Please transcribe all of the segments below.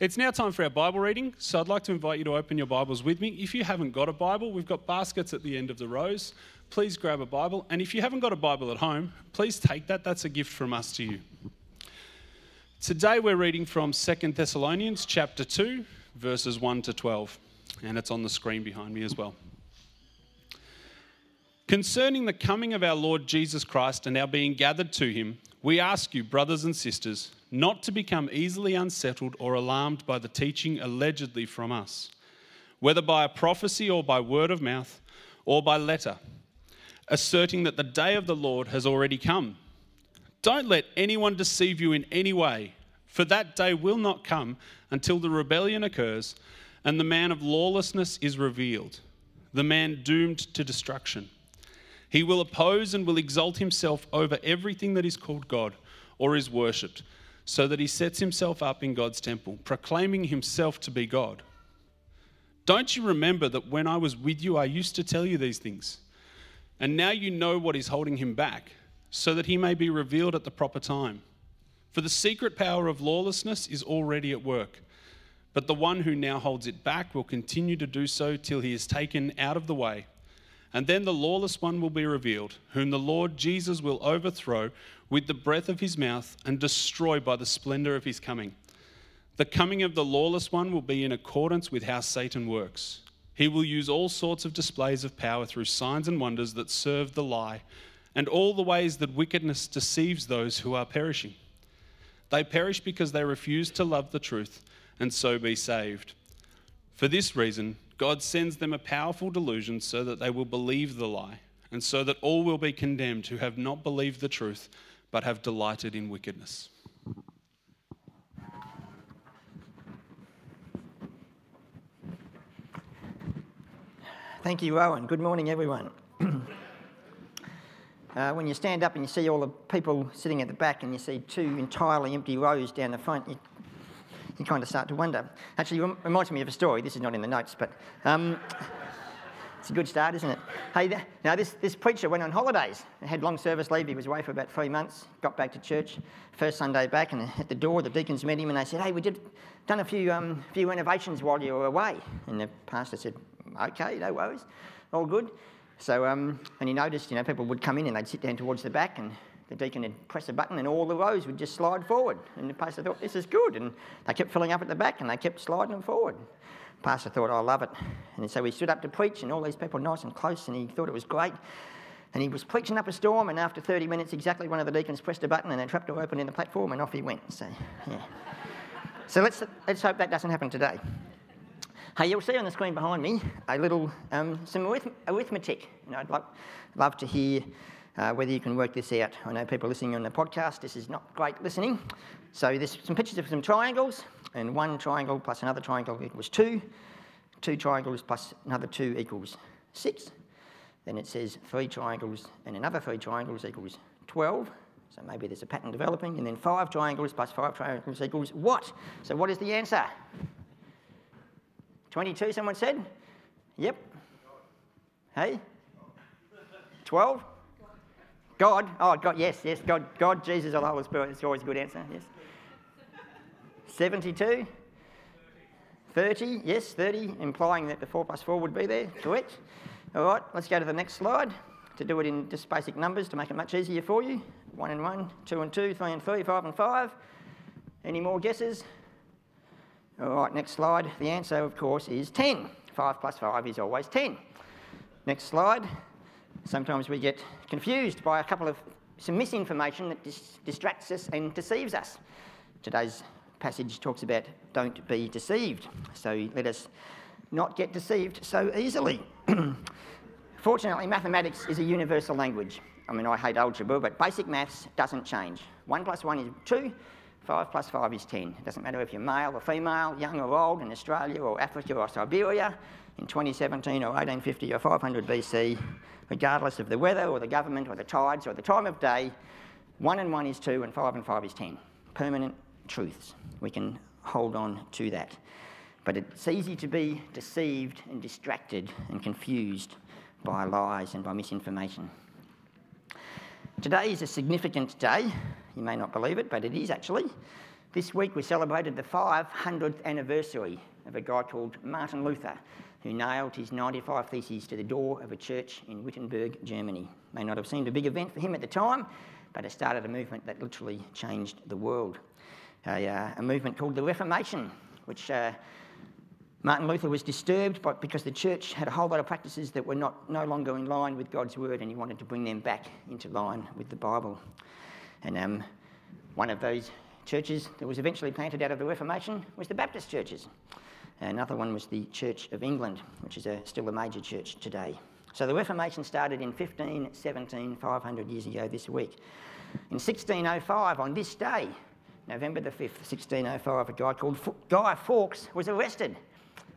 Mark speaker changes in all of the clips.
Speaker 1: It's now time for our Bible reading, so I'd like to invite you to open your Bibles with me. If you haven't got a Bible, we've got baskets at the end of the rows. Please grab a Bible, and if you haven't got a Bible at home, please take that. That's a gift from us to you. Today we're reading from 2 Thessalonians chapter 2, verses 1 to 12, and it's on the screen behind me as well. Concerning the coming of our Lord Jesus Christ and our being gathered to him, we ask you, brothers and sisters, not to become easily unsettled or alarmed by the teaching allegedly from us, whether by a prophecy or by word of mouth or by letter, asserting that the day of the Lord has already come. Don't let anyone deceive you in any way, for that day will not come until the rebellion occurs and the man of lawlessness is revealed, the man doomed to destruction. He will oppose and will exalt himself over everything that is called God or is worshipped so that he sets himself up in God's temple, proclaiming himself to be God. Don't you remember that when I was with you, I used to tell you these things? And now you know what is holding him back, so that he may be revealed at the proper time. For the secret power of lawlessness is already at work, but the one who now holds it back will continue to do so till he is taken out of the way. And then the lawless one will be revealed, whom the Lord Jesus will overthrow with the breath of his mouth and destroy by the splendor of his coming. The coming of the lawless one will be in accordance with how Satan works. He will use all sorts of displays of power through signs and wonders that serve the lie, and all the ways that wickedness deceives those who are perishing. They perish because they refuse to love the truth and so be saved. For this reason, God sends them a powerful delusion so that they will believe the lie, and so that all will be condemned who have not believed the truth but have delighted in wickedness.
Speaker 2: Thank you, Rowan. Good morning, everyone. uh, when you stand up and you see all the people sitting at the back and you see two entirely empty rows down the front, you, you kind of start to wonder. Actually, it reminds me of a story. This is not in the notes, but um, it's a good start, isn't it? Hey, now this, this preacher went on holidays. Had long service leave. He was away for about three months. Got back to church first Sunday back, and at the door, the deacons met him and they said, "Hey, we did done a few um, few renovations while you were away." And the pastor said, "Okay, no worries, all good." So, um, and he noticed, you know, people would come in and they'd sit down towards the back, and the deacon would press a button, and all the rows would just slide forward. And the pastor thought, "This is good," and they kept filling up at the back, and they kept sliding them forward. The Pastor thought, I love it. And so he stood up to preach, and all these people nice and close, and he thought it was great. And he was preaching up a storm, and after 30 minutes, exactly one of the deacons pressed a button, and a trapdoor opened in the platform, and off he went. So, yeah. so let's, let's hope that doesn't happen today. Hey, you'll see on the screen behind me a little um, some arith- arithmetic. And I'd love, love to hear uh, whether you can work this out. I know people listening on the podcast, this is not great listening. So there's some pictures of some triangles and one triangle plus another triangle equals 2. Two triangles plus another 2 equals 6. Then it says three triangles and another three triangles equals 12. So maybe there's a pattern developing. And then five triangles plus five triangles equals what? So what is the answer? 22, someone said? Yep. Hey? 12? God? Oh, God, yes, yes. God, God Jesus, or the Holy Spirit. It's always a good answer, yes. 72? 30, yes, 30, implying that the 4 plus 4 would be there, correct. All right, let's go to the next slide to do it in just basic numbers to make it much easier for you. 1 and 1, 2 and 2, 3 and 3, 5 and 5. Any more guesses? All right, next slide. The answer, of course, is 10. 5 plus 5 is always 10. Next slide. Sometimes we get confused by a couple of some misinformation that dis- distracts us and deceives us. Today's passage talks about don't be deceived. So let us not get deceived so easily. Fortunately, mathematics is a universal language. I mean, I hate algebra, but basic maths doesn't change. 1 plus 1 is 2, 5 plus 5 is 10. It doesn't matter if you're male or female, young or old, in Australia or Africa or Siberia, in 2017 or 1850 or 500 BC, regardless of the weather or the government or the tides or the time of day, 1 and 1 is 2 and 5 and 5 is 10. Permanent truths. We can hold on to that. But it's easy to be deceived and distracted and confused by lies and by misinformation. Today is a significant day. You may not believe it, but it is actually. This week we celebrated the 500th anniversary of a guy called Martin Luther, who nailed his 95 Theses to the door of a church in Wittenberg, Germany. May not have seemed a big event for him at the time, but it started a movement that literally changed the world. A, uh, a movement called the Reformation, which uh, Martin Luther was disturbed by, because the church had a whole lot of practices that were not, no longer in line with God's word, and he wanted to bring them back into line with the Bible. And um, one of those churches that was eventually planted out of the Reformation was the Baptist churches. Another one was the Church of England, which is a, still a major church today. So the Reformation started in 1517, 500 years ago this week. In 1605, on this day, November the 5th, 1605, a guy called Guy Fawkes was arrested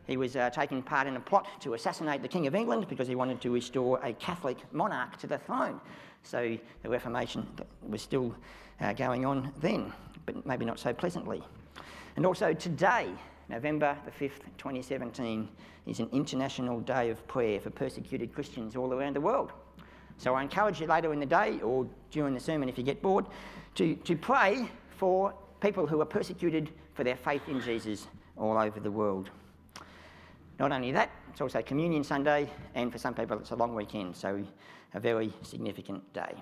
Speaker 2: he was uh, taking part in a plot to assassinate the King of England because he wanted to restore a Catholic monarch to the throne. So the Reformation was still uh, going on then, but maybe not so pleasantly. And also today, November the 5th, 2017, is an international day of prayer for persecuted Christians all around the world. So I encourage you later in the day or during the sermon if you get bored to, to pray for people who are persecuted for their faith in Jesus all over the world. Not only that, it's also Communion Sunday, and for some people, it's a long weekend, so a very significant day.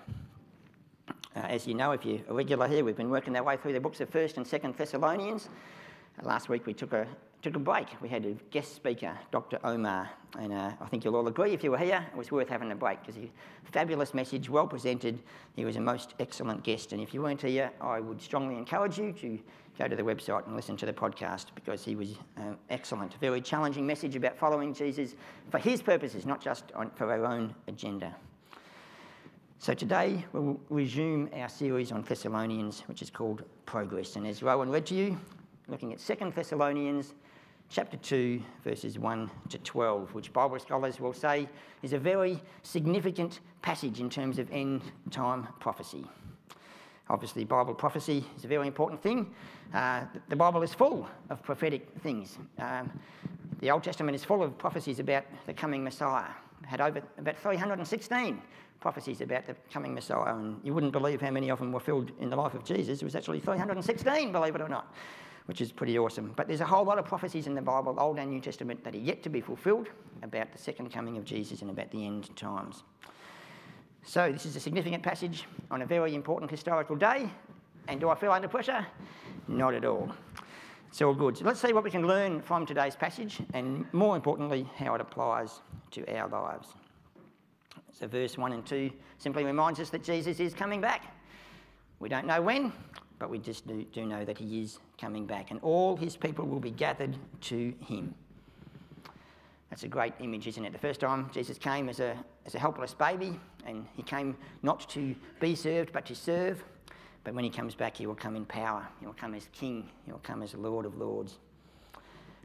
Speaker 2: Uh, as you know, if you're a regular here, we've been working our way through the books of 1st and 2nd Thessalonians. Last week we took a, took a break. We had a guest speaker, Dr. Omar, and uh, I think you'll all agree if you were here, it was worth having a break because he fabulous message, well presented. He was a most excellent guest, and if you weren't here, I would strongly encourage you to go to the website and listen to the podcast because he was um, excellent. Very challenging message about following Jesus for his purposes, not just on, for our own agenda. So today we'll resume our series on Thessalonians, which is called Progress. And as Rowan read to you, looking at 2 Thessalonians chapter 2, verses 1 to 12, which Bible scholars will say is a very significant passage in terms of end time prophecy. Obviously, Bible prophecy is a very important thing. Uh, the Bible is full of prophetic things. Um, the Old Testament is full of prophecies about the coming Messiah. It had over about 316 prophecies about the coming Messiah, and you wouldn't believe how many of them were filled in the life of Jesus. It was actually 316, believe it or not, which is pretty awesome. But there's a whole lot of prophecies in the Bible, Old and New Testament, that are yet to be fulfilled about the second coming of Jesus and about the end times. So, this is a significant passage on a very important historical day. And do I feel under pressure? Not at all. It's all good. So, let's see what we can learn from today's passage and, more importantly, how it applies to our lives. So, verse 1 and 2 simply reminds us that Jesus is coming back. We don't know when, but we just do, do know that he is coming back, and all his people will be gathered to him. That's a great image, isn't it? The first time Jesus came as a, as a helpless baby, and he came not to be served, but to serve. But when he comes back, he will come in power. He will come as King. He will come as Lord of Lords.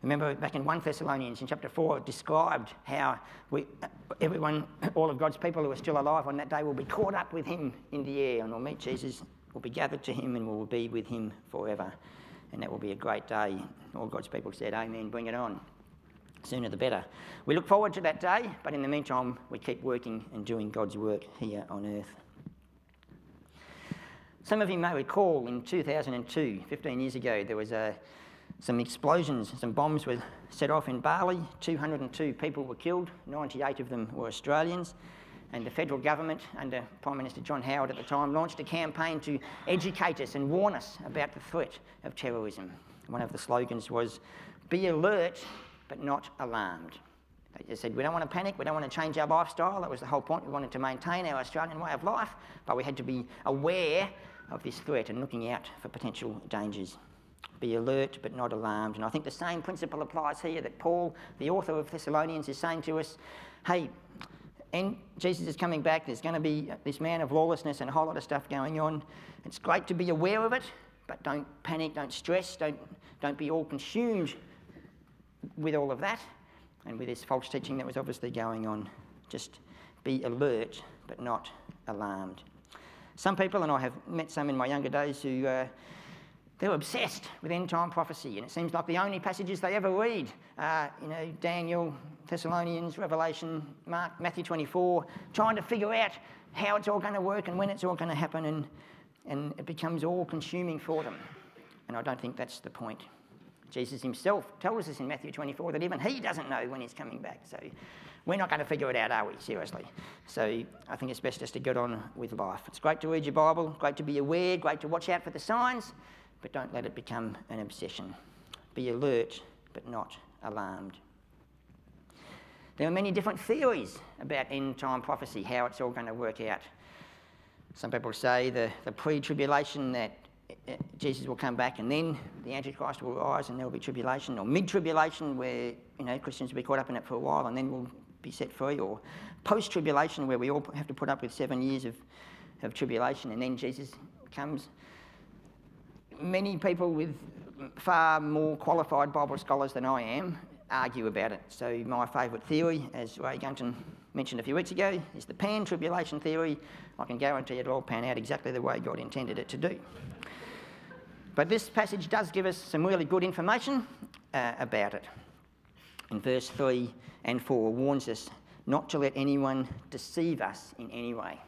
Speaker 2: Remember back in 1 Thessalonians in chapter 4, it described how we, everyone, all of God's people who are still alive on that day will be caught up with him in the air and will meet Jesus, will be gathered to him and will be with him forever. And that will be a great day. All God's people said, Amen, bring it on sooner the better. We look forward to that day, but in the meantime, we keep working and doing God's work here on earth. Some of you may recall in 2002, 15 years ago, there was a, uh, some explosions, some bombs were set off in Bali. 202 people were killed, 98 of them were Australians. And the federal government, under Prime Minister John Howard at the time, launched a campaign to educate us and warn us about the threat of terrorism. One of the slogans was, Be alert but not alarmed. They said, we don't want to panic, we don't want to change our lifestyle. That was the whole point. We wanted to maintain our Australian way of life, but we had to be aware of this threat and looking out for potential dangers. Be alert but not alarmed. And I think the same principle applies here that Paul, the author of Thessalonians, is saying to us hey, and Jesus is coming back. There's going to be this man of lawlessness and a whole lot of stuff going on. It's great to be aware of it, but don't panic, don't stress, don't, don't be all consumed with all of that and with this false teaching that was obviously going on. Just be alert, but not alarmed. Some people, and I have met some in my younger days, who uh, they're obsessed with end time prophecy, and it seems like the only passages they ever read, uh, you know, Daniel, Thessalonians, Revelation, Mark, Matthew 24, trying to figure out how it's all going to work and when it's all going to happen, and, and it becomes all consuming for them. And I don't think that's the point. Jesus himself tells us in Matthew 24 that even he doesn't know when he's coming back. So we're not going to figure it out, are we? Seriously. So I think it's best just to get on with life. It's great to read your Bible, great to be aware, great to watch out for the signs, but don't let it become an obsession. Be alert, but not alarmed. There are many different theories about end time prophecy, how it's all going to work out. Some people say the, the pre tribulation that uh, Jesus will come back and then the Antichrist will rise and there will be tribulation, or mid tribulation where you know Christians will be caught up in it for a while and then we'll be set free, or post tribulation, where we all have to put up with seven years of, of tribulation and then Jesus comes. Many people with far more qualified Bible scholars than I am argue about it. So, my favourite theory, as Ray Gunton mentioned a few weeks ago, is the pan tribulation theory. I can guarantee it'll all pan out exactly the way God intended it to do. But this passage does give us some really good information uh, about it in verse 3 and 4 warns us not to let anyone deceive us in any way.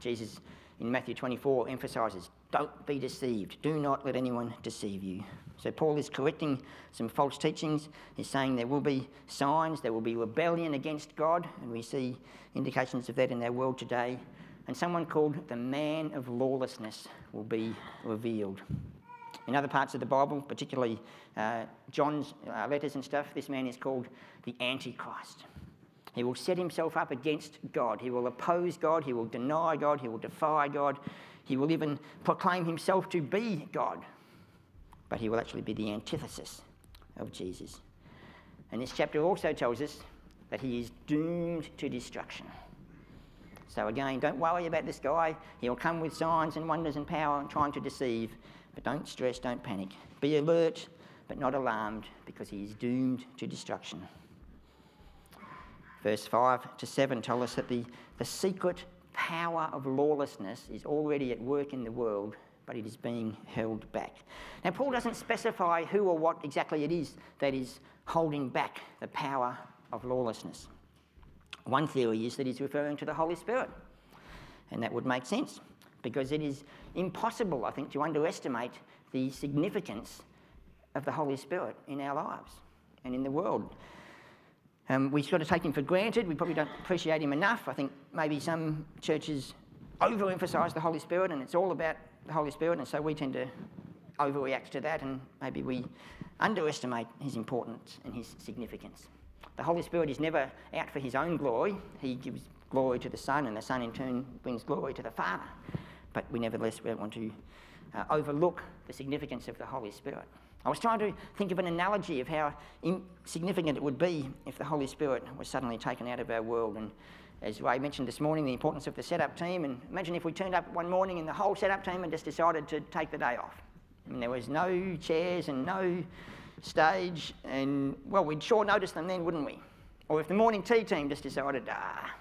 Speaker 2: Jesus in Matthew 24 emphasizes, don't be deceived. Do not let anyone deceive you. So Paul is correcting some false teachings. He's saying there will be signs, there will be rebellion against God, and we see indications of that in our world today. And someone called the man of lawlessness will be revealed. In other parts of the Bible, particularly uh, John's uh, letters and stuff, this man is called the Antichrist. He will set himself up against God. He will oppose God. He will deny God. He will defy God. He will even proclaim himself to be God. But he will actually be the antithesis of Jesus. And this chapter also tells us that he is doomed to destruction. So, again, don't worry about this guy. He'll come with signs and wonders and power and trying to deceive. But don't stress, don't panic. Be alert, but not alarmed, because he is doomed to destruction. Verse 5 to 7 tell us that the, the secret power of lawlessness is already at work in the world, but it is being held back. Now, Paul doesn't specify who or what exactly it is that is holding back the power of lawlessness. One theory is that he's referring to the Holy Spirit, and that would make sense because it is impossible, I think, to underestimate the significance of the Holy Spirit in our lives and in the world. Um, we sort of take him for granted. We probably don't appreciate him enough. I think maybe some churches overemphasise the Holy Spirit and it's all about the Holy Spirit, and so we tend to overreact to that and maybe we underestimate his importance and his significance. The Holy Spirit is never out for his own glory. He gives glory to the Son, and the Son in turn brings glory to the Father but we nevertheless don't want to uh, overlook the significance of the Holy Spirit. I was trying to think of an analogy of how insignificant it would be if the Holy Spirit was suddenly taken out of our world. And as Ray mentioned this morning, the importance of the setup team. And imagine if we turned up one morning and the whole setup team had just decided to take the day off. I mean, there was no chairs and no stage, and well, we'd sure notice them then, wouldn't we? Or if the morning tea team just decided, ah,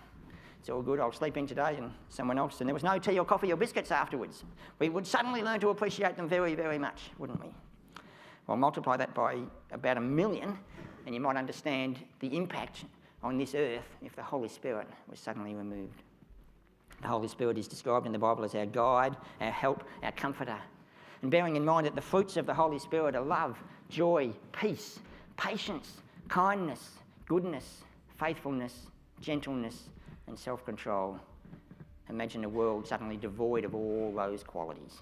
Speaker 2: it's all good, I'll sleep in today and someone else. And there was no tea or coffee or biscuits afterwards. We would suddenly learn to appreciate them very, very much, wouldn't we? Well, multiply that by about a million, and you might understand the impact on this earth if the Holy Spirit was suddenly removed. The Holy Spirit is described in the Bible as our guide, our help, our comforter. And bearing in mind that the fruits of the Holy Spirit are love, joy, peace, patience, kindness, goodness, faithfulness, gentleness, and self control. Imagine a world suddenly devoid of all those qualities.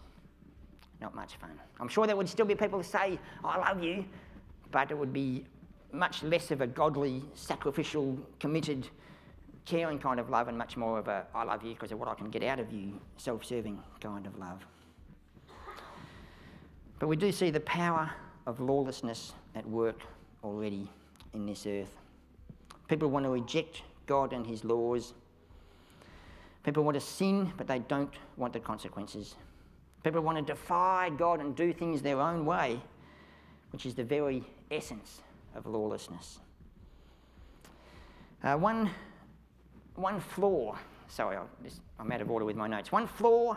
Speaker 2: Not much fun. I'm sure there would still be people who say, I love you, but it would be much less of a godly, sacrificial, committed, caring kind of love and much more of a I love you because of what I can get out of you, self serving kind of love. But we do see the power of lawlessness at work already in this earth. People want to reject God and His laws. People want to sin, but they don't want the consequences. People want to defy God and do things their own way, which is the very essence of lawlessness. Uh, one, one flaw, sorry, I'm out of order with my notes. One flaw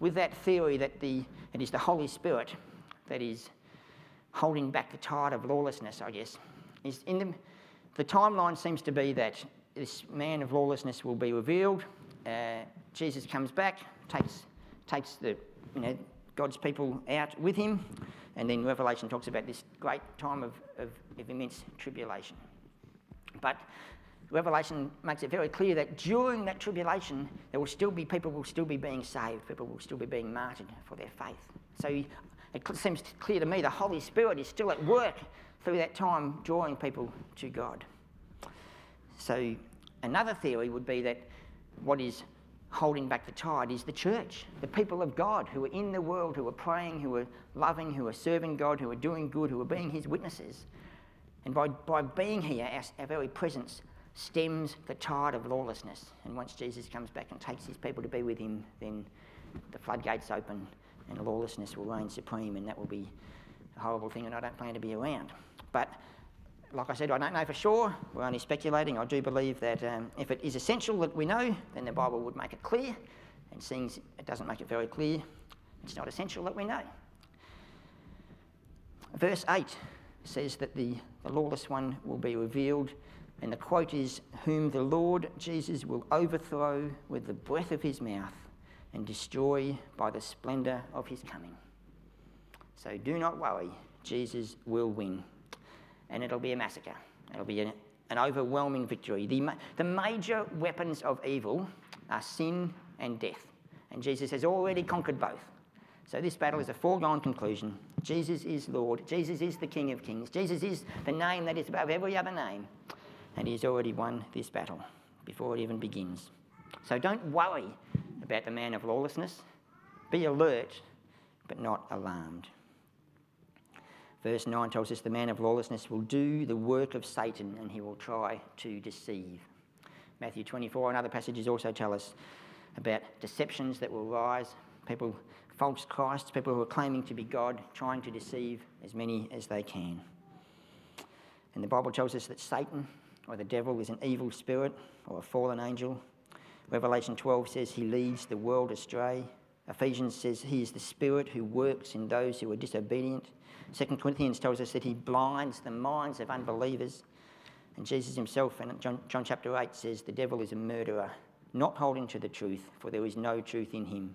Speaker 2: with that theory that the, it is the Holy Spirit that is holding back the tide of lawlessness, I guess, is in the, the timeline seems to be that this man of lawlessness will be revealed. Uh, Jesus comes back, takes, takes the, you know, God's people out with him, and then Revelation talks about this great time of, of, of immense tribulation. But Revelation makes it very clear that during that tribulation, there will still be people will still be being saved, people will still be being martyred for their faith. So it seems clear to me the Holy Spirit is still at work through that time, drawing people to God. So another theory would be that what is holding back the tide is the church, the people of God who are in the world, who are praying, who are loving, who are serving God, who are doing good, who are being His witnesses. And by, by being here, our, our very presence stems the tide of lawlessness. And once Jesus comes back and takes his people to be with him, then the floodgates open and lawlessness will reign supreme, and that will be a horrible thing, and I don't plan to be around. But like I said, I don't know for sure. We're only speculating. I do believe that um, if it is essential that we know, then the Bible would make it clear. And seeing it doesn't make it very clear, it's not essential that we know. Verse 8 says that the, the lawless one will be revealed and the quote is, Whom the Lord Jesus will overthrow with the breath of his mouth and destroy by the splendour of his coming. So do not worry, Jesus will win. And it'll be a massacre, it'll be an, an overwhelming victory. The, the major weapons of evil are sin and death. And Jesus has already conquered both. So this battle is a foregone conclusion. Jesus is Lord. Jesus is the King of Kings. Jesus is the name that is above every other name and he's already won this battle before it even begins. So don't worry about the man of lawlessness. Be alert, but not alarmed. Verse 9 tells us the man of lawlessness will do the work of Satan and he will try to deceive. Matthew 24 and other passages also tell us about deceptions that will rise, people, false Christs, people who are claiming to be God, trying to deceive as many as they can. And the Bible tells us that Satan or the devil is an evil spirit or a fallen angel. Revelation 12 says he leads the world astray. Ephesians says he is the spirit who works in those who are disobedient. 2 Corinthians tells us that he blinds the minds of unbelievers. And Jesus himself in John, John chapter 8 says the devil is a murderer, not holding to the truth, for there is no truth in him.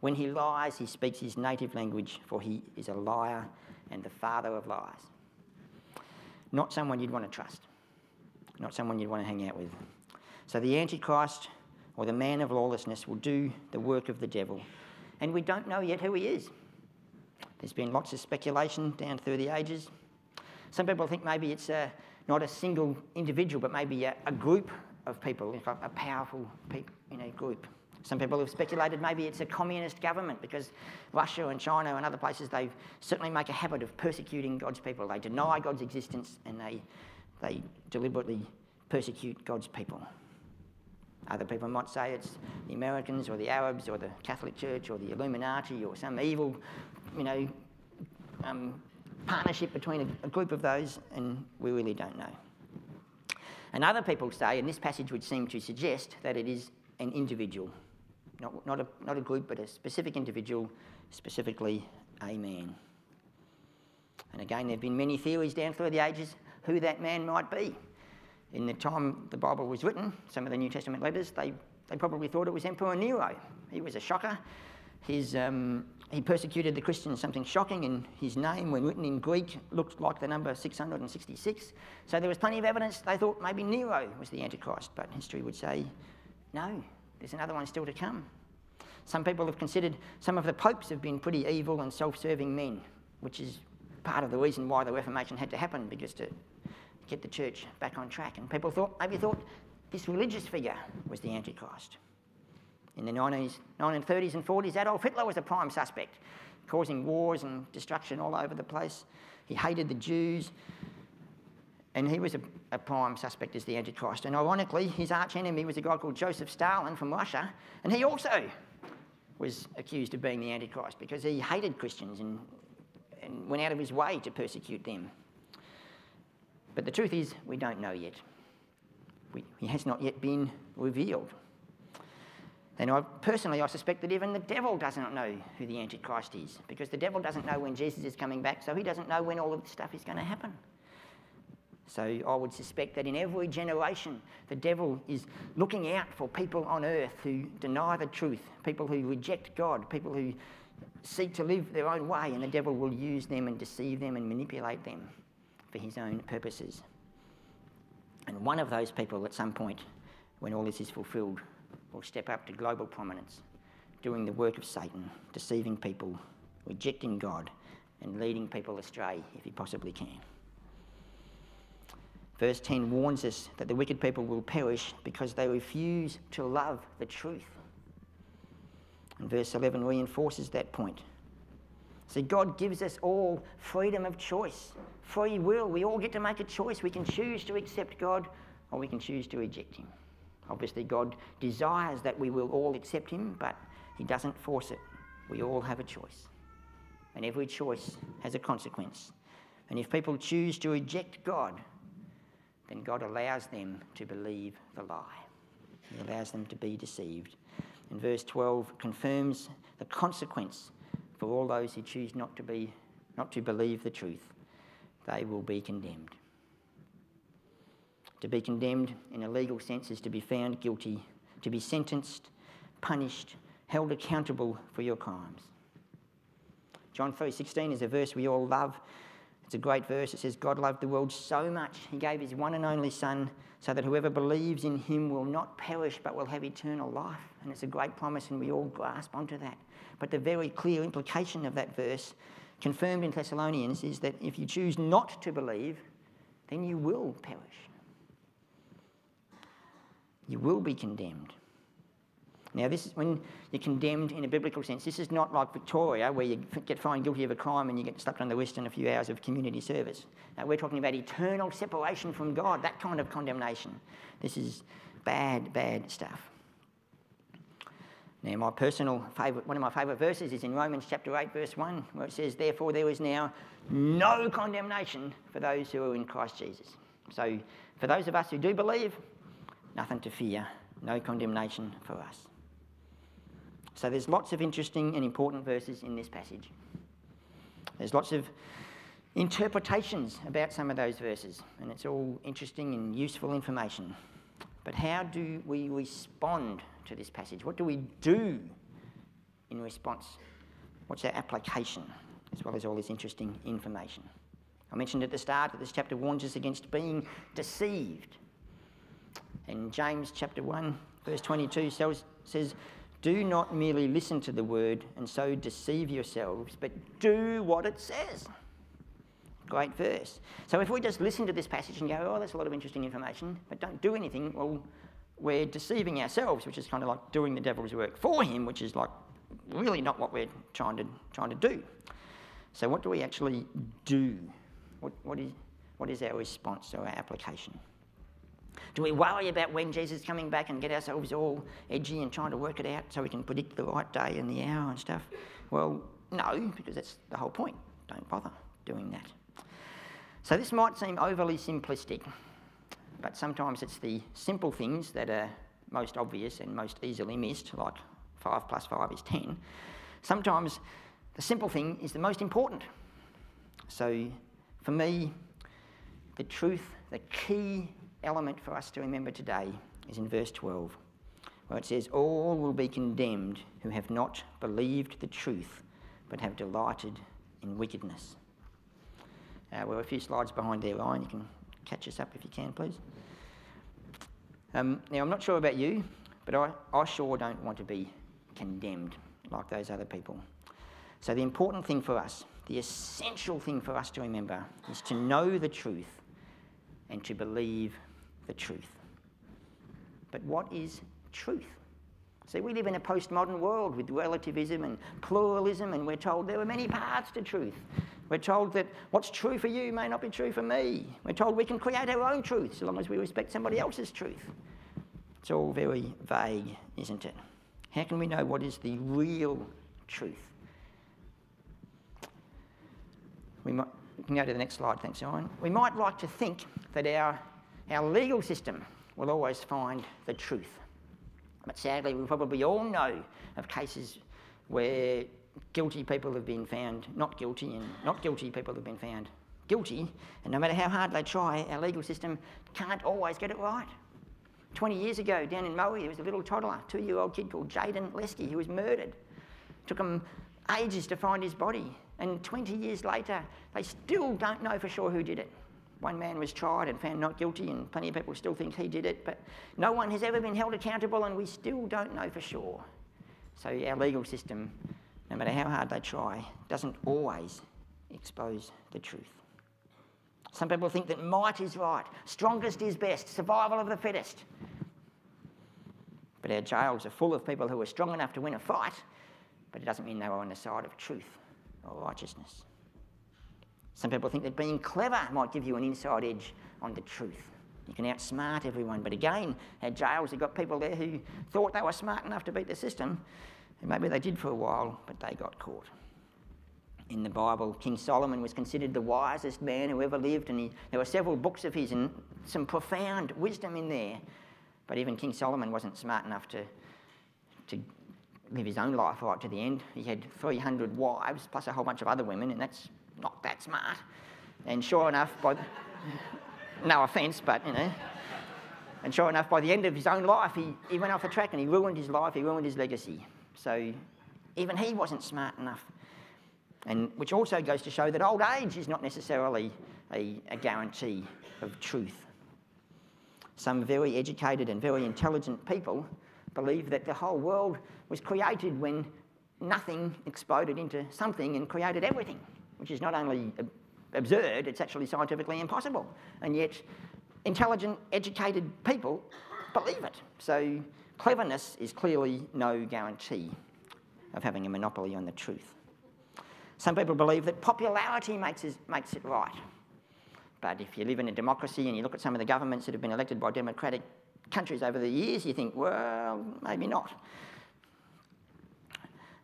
Speaker 2: When he lies, he speaks his native language, for he is a liar and the father of lies. Not someone you'd want to trust not someone you'd want to hang out with. So the Antichrist or the man of lawlessness will do the work of the devil. And we don't know yet who he is. There's been lots of speculation down through the ages. Some people think maybe it's a, not a single individual, but maybe a, a group of people, a powerful group. Some people have speculated maybe it's a communist government because Russia and China and other places, they certainly make a habit of persecuting God's people. They deny God's existence and they they deliberately persecute God's people. Other people might say it's the Americans or the Arabs or the Catholic Church or the Illuminati or some evil, you know, um, partnership between a, a group of those, and we really don't know. And other people say, and this passage would seem to suggest, that it is an individual, not, not, a, not a group, but a specific individual, specifically a man. And again, there have been many theories down through the ages who that man might be. In the time the Bible was written, some of the New Testament letters, they, they probably thought it was Emperor Nero. He was a shocker. His, um, he persecuted the Christians, something shocking, and his name, when written in Greek, looked like the number 666. So there was plenty of evidence they thought maybe Nero was the Antichrist, but history would say, no, there's another one still to come. Some people have considered some of the popes have been pretty evil and self serving men, which is part of the reason why the Reformation had to happen, because to get the church back on track. And people thought, maybe thought this religious figure was the Antichrist. In the 1930s and 40s, Adolf Hitler was a prime suspect, causing wars and destruction all over the place. He hated the Jews, and he was a, a prime suspect as the Antichrist. And ironically, his arch enemy was a guy called Joseph Stalin from Russia, and he also was accused of being the Antichrist because he hated Christians and, and went out of his way to persecute them. But the truth is, we don't know yet. He has not yet been revealed. And I personally, I suspect that even the devil does not know who the Antichrist is, because the devil doesn't know when Jesus is coming back, so he doesn't know when all of this stuff is going to happen. So I would suspect that in every generation, the devil is looking out for people on earth who deny the truth, people who reject God, people who seek to live their own way, and the devil will use them and deceive them and manipulate them for his own purposes. And one of those people, at some point, when all this is fulfilled, will step up to global prominence, doing the work of Satan, deceiving people, rejecting God, and leading people astray if he possibly can. Verse 10 warns us that the wicked people will perish because they refuse to love the truth. And verse 11 reinforces that point. See, God gives us all freedom of choice, free will. We all get to make a choice. We can choose to accept God or we can choose to reject Him. Obviously, God desires that we will all accept Him, but He doesn't force it. We all have a choice. And every choice has a consequence. And if people choose to reject God, then God allows them to believe the lie. He allows them to be deceived. And verse 12 confirms the consequence for all those who choose not to, be, not to believe the truth. They will be condemned. To be condemned in a legal sense is to be found guilty, to be sentenced, punished, held accountable for your crimes. John 3:16 is a verse we all love it's a great verse. It says, God loved the world so much, he gave his one and only Son, so that whoever believes in him will not perish but will have eternal life. And it's a great promise, and we all grasp onto that. But the very clear implication of that verse, confirmed in Thessalonians, is that if you choose not to believe, then you will perish. You will be condemned. Now, this is when you're condemned in a biblical sense. This is not like Victoria, where you get found guilty of a crime and you get stuck on the wrist and a few hours of community service. Now, we're talking about eternal separation from God, that kind of condemnation. This is bad, bad stuff. Now, my personal favourite, one of my favourite verses is in Romans chapter 8, verse 1, where it says, Therefore, there is now no condemnation for those who are in Christ Jesus. So, for those of us who do believe, nothing to fear, no condemnation for us. So there's lots of interesting and important verses in this passage. There's lots of interpretations about some of those verses, and it's all interesting and useful information. But how do we respond to this passage? What do we do in response? What's our application, as well as all this interesting information? I mentioned at the start that this chapter warns us against being deceived. And James chapter 1, verse 22 says, do not merely listen to the word and so deceive yourselves, but do what it says. Great verse. So if we just listen to this passage and go, oh, that's a lot of interesting information, but don't do anything, well, we're deceiving ourselves, which is kind of like doing the devil's work for him, which is like really not what we're trying to, trying to do. So what do we actually do? What, what, is, what is our response or our application? Do we worry about when Jesus is coming back and get ourselves all edgy and trying to work it out so we can predict the right day and the hour and stuff? Well, no, because that's the whole point. Don't bother doing that. So this might seem overly simplistic, but sometimes it's the simple things that are most obvious and most easily missed, like 5 plus 5 is 10. Sometimes the simple thing is the most important. So for me, the truth, the key element for us to remember today is in verse 12, where it says, All will be condemned who have not believed the truth, but have delighted in wickedness. Uh, we're a few slides behind there, Ryan. You can catch us up if you can, please. Um, now, I'm not sure about you, but I, I sure don't want to be condemned like those other people. So, the important thing for us, the essential thing for us to remember, is to know the truth and to believe the truth. But what is truth? See, we live in a postmodern world with relativism and pluralism, and we're told there are many parts to truth. We're told that what's true for you may not be true for me. We're told we can create our own truth so long as we respect somebody else's truth. It's all very vague, isn't it? How can we know what is the real truth? We might, we can go to the next slide, thanks, Owen. We might like to think that our, our legal system will always find the truth. But sadly, we probably all know of cases where guilty people have been found not guilty and not guilty people have been found guilty. And no matter how hard they try, our legal system can't always get it right. 20 years ago, down in Moe, there was a little toddler, two year old kid called Jaidyn Leskie, who was murdered. It Took them ages to find his body. And 20 years later, they still don't know for sure who did it. One man was tried and found not guilty, and plenty of people still think he did it, but no one has ever been held accountable, and we still don't know for sure. So, our legal system, no matter how hard they try, doesn't always expose the truth. Some people think that might is right, strongest is best, survival of the fittest. But our jails are full of people who are strong enough to win a fight, but it doesn't mean they were on the side of truth or righteousness. Some people think that being clever might give you an inside edge on the truth. You can outsmart everyone, but again, our jails have got people there who thought they were smart enough to beat the system, and maybe they did for a while, but they got caught. In the Bible, King Solomon was considered the wisest man who ever lived, and he, there were several books of his and some profound wisdom in there. But even King Solomon wasn't smart enough to, to live his own life right to the end. He had 300 wives plus a whole bunch of other women, and that's not that smart. And sure enough, by the, no offence, but you know, and sure enough, by the end of his own life, he, he went off the track and he ruined his life, he ruined his legacy. So even he wasn't smart enough. And which also goes to show that old age is not necessarily a, a guarantee of truth. Some very educated and very intelligent people believe that the whole world was created when nothing exploded into something and created everything, which is not only absurd, it's actually scientifically impossible. And yet, intelligent, educated people believe it. So, cleverness is clearly no guarantee of having a monopoly on the truth. Some people believe that popularity makes it, makes it right. But if you live in a democracy and you look at some of the governments that have been elected by democratic countries over the years, you think, well, maybe not.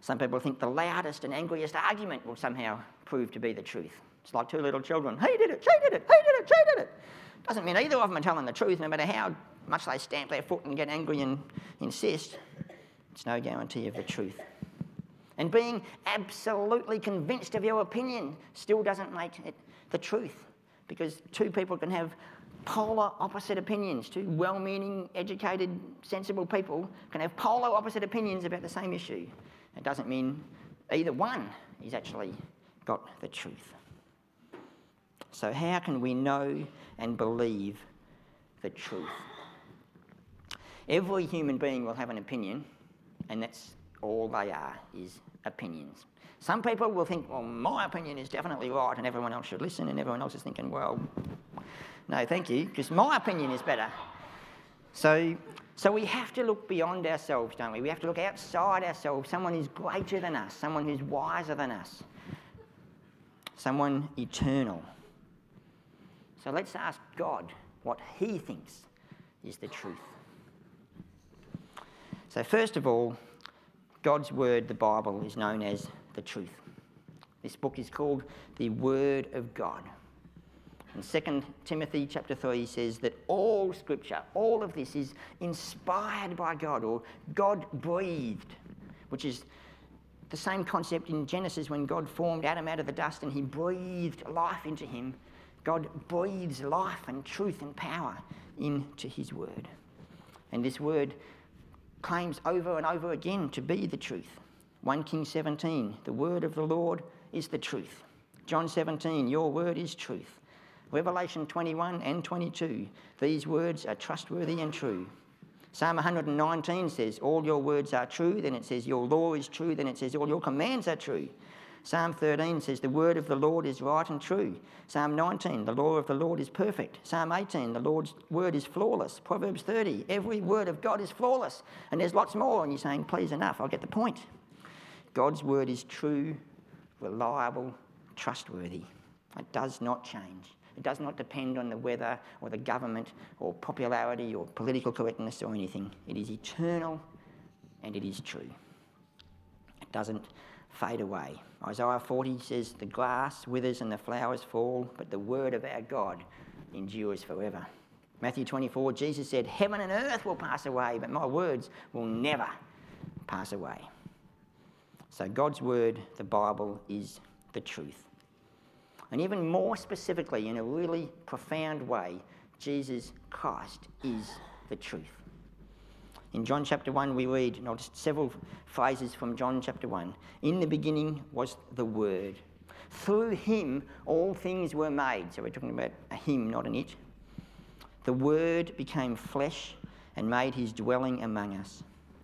Speaker 2: Some people think the loudest and angriest argument will somehow prove to be the truth. It's like two little children. He did it, she did it, he did it, she did it. Doesn't mean either of them are telling the truth, no matter how much they stamp their foot and get angry and insist. It's no guarantee of the truth. And being absolutely convinced of your opinion still doesn't make it the truth because two people can have polar opposite opinions. Two well meaning, educated, sensible people can have polar opposite opinions about the same issue. It doesn't mean either one is actually got the truth. So, how can we know and believe the truth? Every human being will have an opinion, and that's all they are, is opinions. Some people will think, well, my opinion is definitely right and everyone else should listen, and everyone else is thinking, well, no, thank you, because my opinion is better. So, so we have to look beyond ourselves, don't we? We have to look outside ourselves, someone who's greater than us, someone who's wiser than us, someone eternal. So let's ask God what He thinks is the truth. So, first of all, God's Word, the Bible, is known as the truth. This book is called the Word of God. In 2 Timothy chapter 3 says that all scripture, all of this is inspired by God or God breathed, which is the same concept in Genesis when God formed Adam out of the dust and he breathed life into him. God breathes life and truth and power into his word. And this word claims over and over again to be the truth. 1 Kings 17, the word of the Lord is the truth. John 17, your word is truth. Revelation 21 and 22, these words are trustworthy and true. Psalm 119 says, All your words are true. Then it says, Your law is true. Then it says, All your commands are true. Psalm 13 says, The word of the Lord is right and true. Psalm 19, The law of the Lord is perfect. Psalm 18, The Lord's word is flawless. Proverbs 30, Every word of God is flawless. And there's lots more. And you're saying, Please, enough. I'll get the point. God's word is true, reliable, trustworthy. It does not change. It does not depend on the weather or the government or popularity or political correctness or anything. It is eternal and it is true. It doesn't fade away. Isaiah 40 says, The grass withers and the flowers fall, but the word of our God endures forever. Matthew 24, Jesus said, Heaven and earth will pass away, but my words will never pass away. So God's word, the Bible, is the truth. And even more specifically, in a really profound way, Jesus Christ is the truth. In John chapter 1, we read not several phrases from John chapter 1. In the beginning was the Word. Through him, all things were made. So we're talking about a him, not an it. The Word became flesh and made his dwelling among us.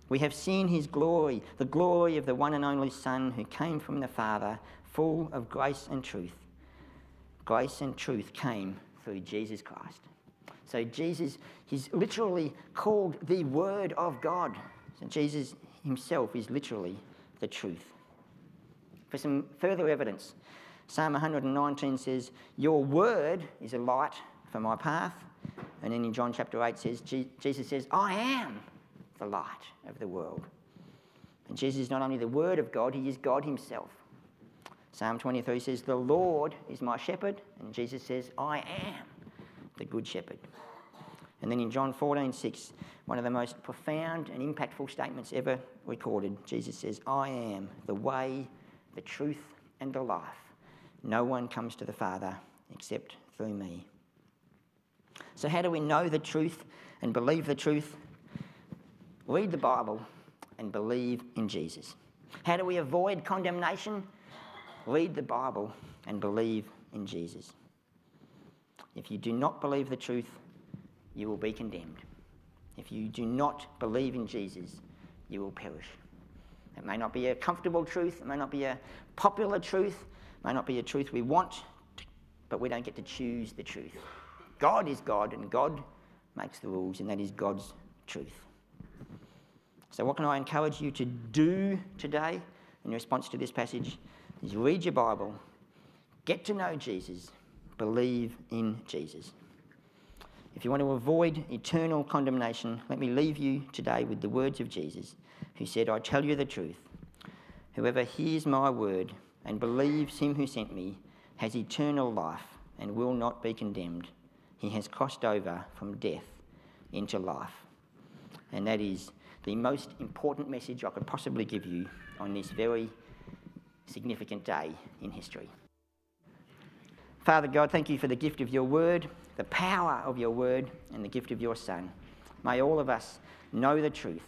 Speaker 2: We have seen his glory, the glory of the one and only Son who came from the Father, full of grace and truth. Grace and truth came through Jesus Christ. So Jesus, he's literally called the Word of God. So Jesus himself is literally the truth. For some further evidence, Psalm 119 says, Your word is a light for my path. And then in John chapter 8 says, Jesus says, I am the light of the world. And Jesus is not only the Word of God, He is God Himself. Psalm 23 says, The Lord is my shepherd. And Jesus says, I am the good shepherd. And then in John 14, 6, one of the most profound and impactful statements ever recorded, Jesus says, I am the way, the truth, and the life. No one comes to the Father except through me. So, how do we know the truth and believe the truth? Read the Bible and believe in Jesus. How do we avoid condemnation? Read the Bible and believe in Jesus. If you do not believe the truth, you will be condemned. If you do not believe in Jesus, you will perish. It may not be a comfortable truth, it may not be a popular truth, it may not be a truth we want, but we don't get to choose the truth. God is God, and God makes the rules, and that is God's truth. So, what can I encourage you to do today in response to this passage? Is read your Bible, get to know Jesus, believe in Jesus. If you want to avoid eternal condemnation, let me leave you today with the words of Jesus, who said, I tell you the truth. Whoever hears my word and believes him who sent me has eternal life and will not be condemned. He has crossed over from death into life. And that is the most important message I could possibly give you on this very significant day in history. Father God, thank you for the gift of your word, the power of your word, and the gift of your Son. May all of us know the truth,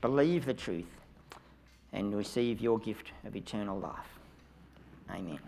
Speaker 2: believe the truth, and receive your gift of eternal life. Amen.